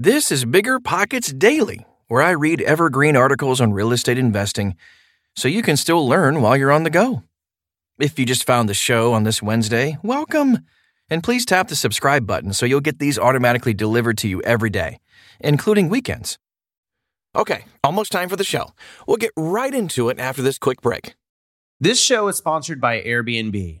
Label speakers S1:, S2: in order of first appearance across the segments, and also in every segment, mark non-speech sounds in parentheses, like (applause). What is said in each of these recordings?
S1: This is Bigger Pockets Daily, where I read evergreen articles on real estate investing so you can still learn while you're on the go. If you just found the show on this Wednesday, welcome. And please tap the subscribe button so you'll get these automatically delivered to you every day, including weekends. Okay, almost time for the show. We'll get right into it after this quick break.
S2: This show is sponsored by Airbnb.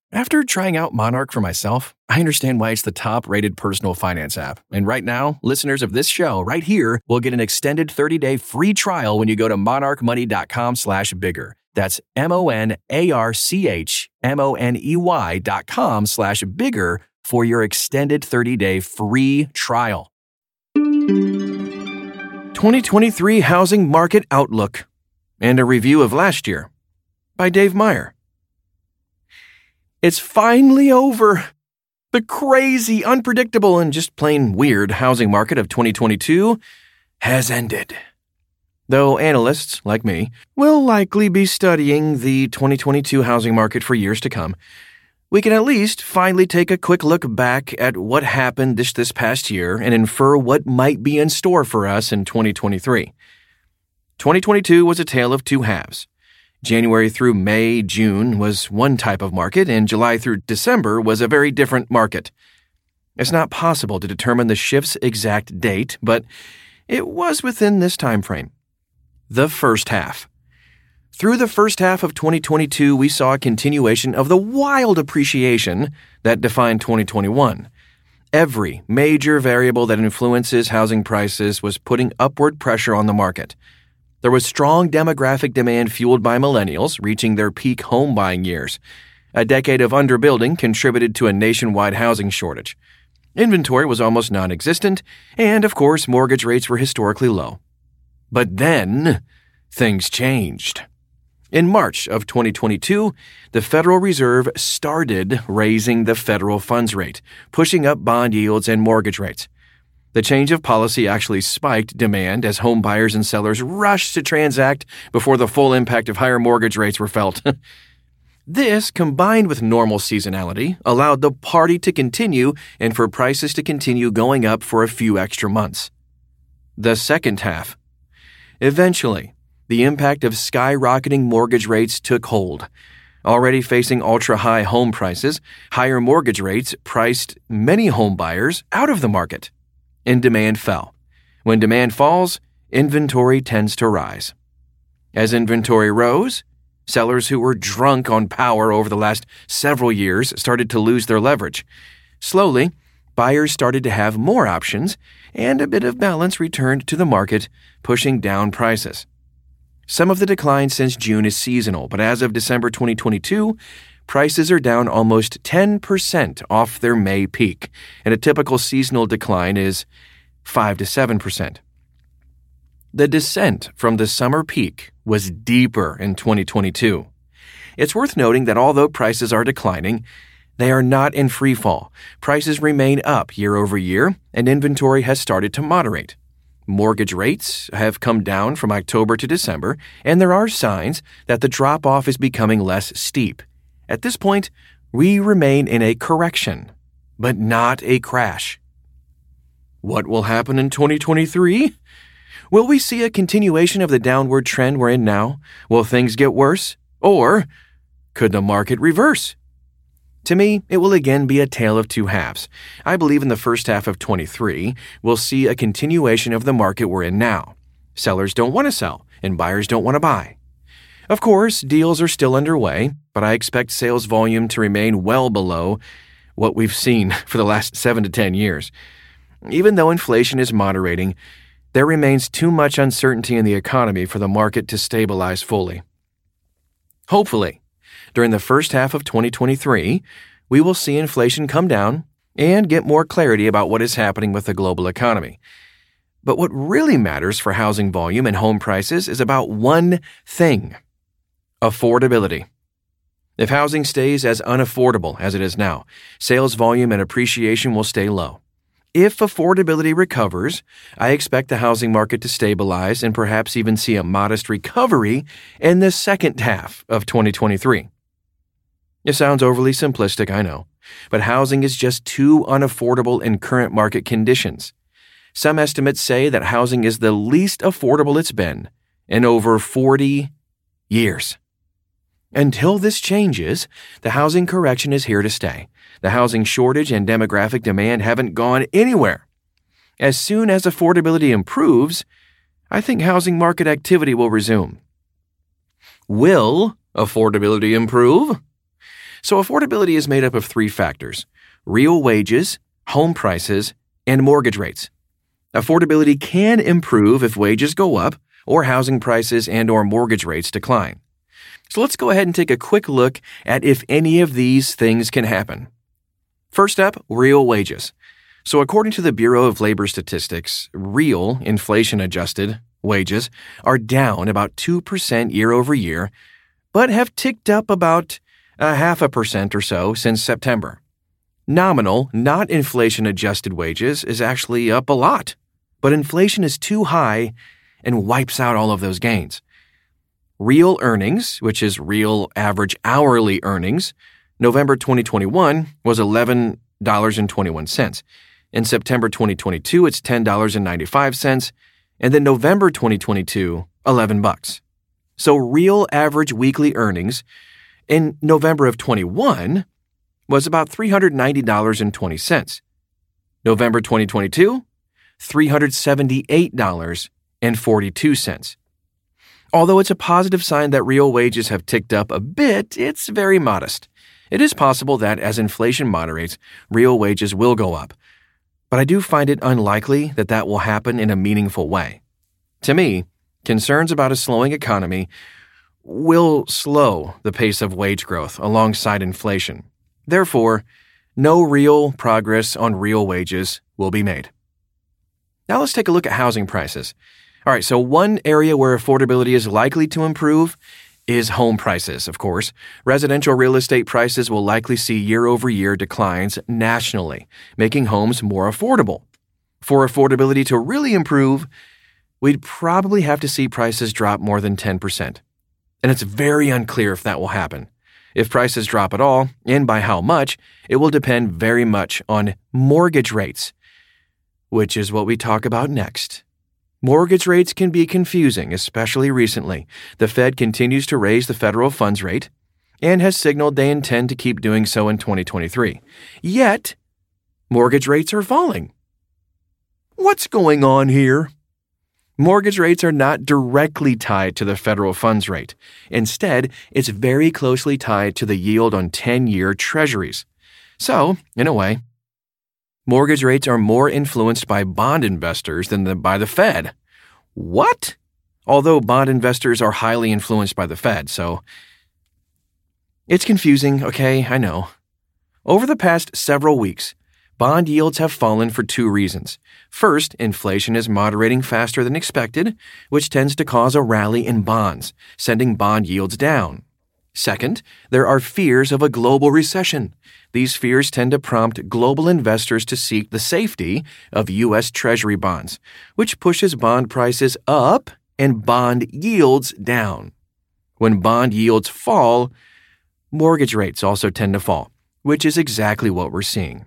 S1: After trying out Monarch for myself, I understand why it's the top rated personal finance app. And right now, listeners of this show right here will get an extended 30 day free trial when you go to monarchmoney.com slash bigger. That's M O N A R C H M O N E Y dot com slash bigger for your extended 30 day free trial. 2023 Housing Market Outlook and a review of last year by Dave Meyer. It's finally over. The crazy, unpredictable, and just plain weird housing market of 2022 has ended. Though analysts, like me, will likely be studying the 2022 housing market for years to come, we can at least finally take a quick look back at what happened this, this past year and infer what might be in store for us in 2023. 2022 was a tale of two halves. January through May, June was one type of market, and July through December was a very different market. It's not possible to determine the shift's exact date, but it was within this time frame. The first half. Through the first half of 2022, we saw a continuation of the wild appreciation that defined 2021. Every major variable that influences housing prices was putting upward pressure on the market. There was strong demographic demand fueled by millennials reaching their peak home buying years. A decade of underbuilding contributed to a nationwide housing shortage. Inventory was almost non existent, and of course, mortgage rates were historically low. But then, things changed. In March of 2022, the Federal Reserve started raising the federal funds rate, pushing up bond yields and mortgage rates. The change of policy actually spiked demand as home buyers and sellers rushed to transact before the full impact of higher mortgage rates were felt. (laughs) this, combined with normal seasonality, allowed the party to continue and for prices to continue going up for a few extra months. The second half. Eventually, the impact of skyrocketing mortgage rates took hold. Already facing ultra high home prices, higher mortgage rates priced many home buyers out of the market, and demand fell. When demand falls, inventory tends to rise. As inventory rose, sellers who were drunk on power over the last several years started to lose their leverage. Slowly, buyers started to have more options, and a bit of balance returned to the market, pushing down prices. Some of the decline since June is seasonal, but as of December 2022, prices are down almost 10% off their May peak, and a typical seasonal decline is 5 to 7%. The descent from the summer peak was deeper in 2022. It's worth noting that although prices are declining, they are not in free fall. Prices remain up year over year, and inventory has started to moderate. Mortgage rates have come down from October to December, and there are signs that the drop off is becoming less steep. At this point, we remain in a correction, but not a crash. What will happen in 2023? Will we see a continuation of the downward trend we're in now? Will things get worse? Or could the market reverse? To me, it will again be a tale of two halves. I believe in the first half of 23, we'll see a continuation of the market we're in now. Sellers don't want to sell, and buyers don't want to buy. Of course, deals are still underway, but I expect sales volume to remain well below what we've seen (laughs) for the last 7 to 10 years. Even though inflation is moderating, there remains too much uncertainty in the economy for the market to stabilize fully. Hopefully, during the first half of 2023, we will see inflation come down and get more clarity about what is happening with the global economy. But what really matters for housing volume and home prices is about one thing affordability. If housing stays as unaffordable as it is now, sales volume and appreciation will stay low. If affordability recovers, I expect the housing market to stabilize and perhaps even see a modest recovery in the second half of 2023. It sounds overly simplistic, I know, but housing is just too unaffordable in current market conditions. Some estimates say that housing is the least affordable it's been in over 40 years. Until this changes, the housing correction is here to stay. The housing shortage and demographic demand haven't gone anywhere. As soon as affordability improves, I think housing market activity will resume. Will affordability improve? So, affordability is made up of three factors real wages, home prices, and mortgage rates. Affordability can improve if wages go up or housing prices and or mortgage rates decline. So let's go ahead and take a quick look at if any of these things can happen. First up, real wages. So according to the Bureau of Labor Statistics, real inflation adjusted wages are down about 2% year over year, but have ticked up about a half a percent or so since September. Nominal, not inflation adjusted wages is actually up a lot, but inflation is too high and wipes out all of those gains. Real earnings, which is real average hourly earnings, November 2021 was $11.21. In September 2022, it's $10.95, and then November 2022, 11 bucks. So real average weekly earnings in November of 21 was about $390.20. November 2022, $378.42. Although it's a positive sign that real wages have ticked up a bit, it's very modest. It is possible that as inflation moderates, real wages will go up. But I do find it unlikely that that will happen in a meaningful way. To me, concerns about a slowing economy will slow the pace of wage growth alongside inflation. Therefore, no real progress on real wages will be made. Now let's take a look at housing prices. All right, so one area where affordability is likely to improve is home prices, of course. Residential real estate prices will likely see year over year declines nationally, making homes more affordable. For affordability to really improve, we'd probably have to see prices drop more than 10% and it's very unclear if that will happen. If prices drop at all, and by how much, it will depend very much on mortgage rates, which is what we talk about next. Mortgage rates can be confusing, especially recently. The Fed continues to raise the federal funds rate and has signaled they intend to keep doing so in 2023. Yet, mortgage rates are falling. What's going on here? Mortgage rates are not directly tied to the federal funds rate. Instead, it's very closely tied to the yield on 10 year treasuries. So, in a way, mortgage rates are more influenced by bond investors than the, by the Fed. What? Although bond investors are highly influenced by the Fed, so It's confusing, okay, I know. Over the past several weeks, bond yields have fallen for two reasons. First, inflation is moderating faster than expected, which tends to cause a rally in bonds, sending bond yields down. Second, there are fears of a global recession. These fears tend to prompt global investors to seek the safety of U.S. Treasury bonds, which pushes bond prices up and bond yields down. When bond yields fall, mortgage rates also tend to fall, which is exactly what we're seeing.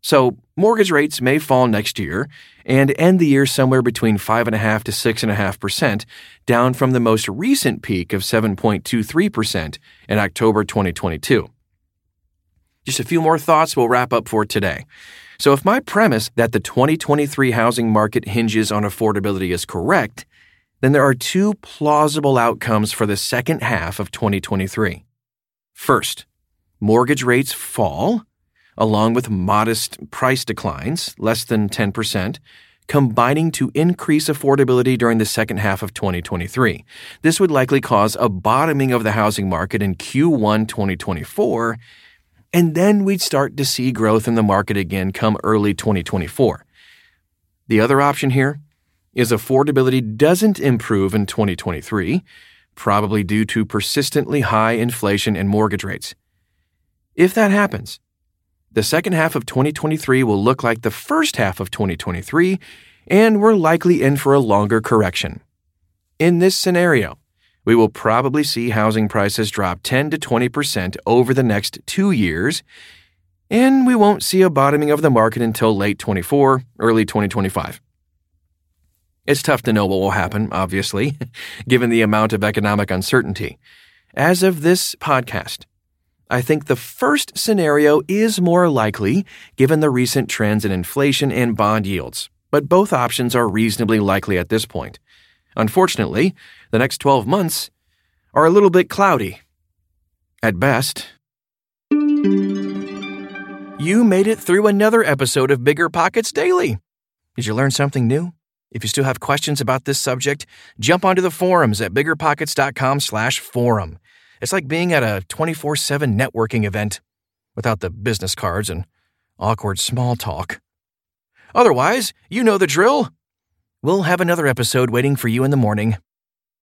S1: So, mortgage rates may fall next year and end the year somewhere between 5.5 to 6.5%, down from the most recent peak of 7.23% in October 2022. Just a few more thoughts we'll wrap up for today. So, if my premise that the 2023 housing market hinges on affordability is correct, then there are two plausible outcomes for the second half of 2023. First, mortgage rates fall along with modest price declines, less than 10%, combining to increase affordability during the second half of 2023. This would likely cause a bottoming of the housing market in Q1 2024, and then we'd start to see growth in the market again come early 2024. The other option here is affordability doesn't improve in 2023, probably due to persistently high inflation and mortgage rates. If that happens, the second half of 2023 will look like the first half of 2023, and we're likely in for a longer correction. In this scenario, we will probably see housing prices drop 10 to 20% over the next two years, and we won't see a bottoming of the market until late 24, early 2025. It's tough to know what will happen, obviously, (laughs) given the amount of economic uncertainty. As of this podcast, I think the first scenario is more likely given the recent trends in inflation and bond yields, but both options are reasonably likely at this point. Unfortunately, the next 12 months are a little bit cloudy. At best. You made it through another episode of Bigger Pockets Daily. Did you learn something new? If you still have questions about this subject, jump onto the forums at biggerpockets.com/forum. It's like being at a 24 7 networking event without the business cards and awkward small talk. Otherwise, you know the drill. We'll have another episode waiting for you in the morning.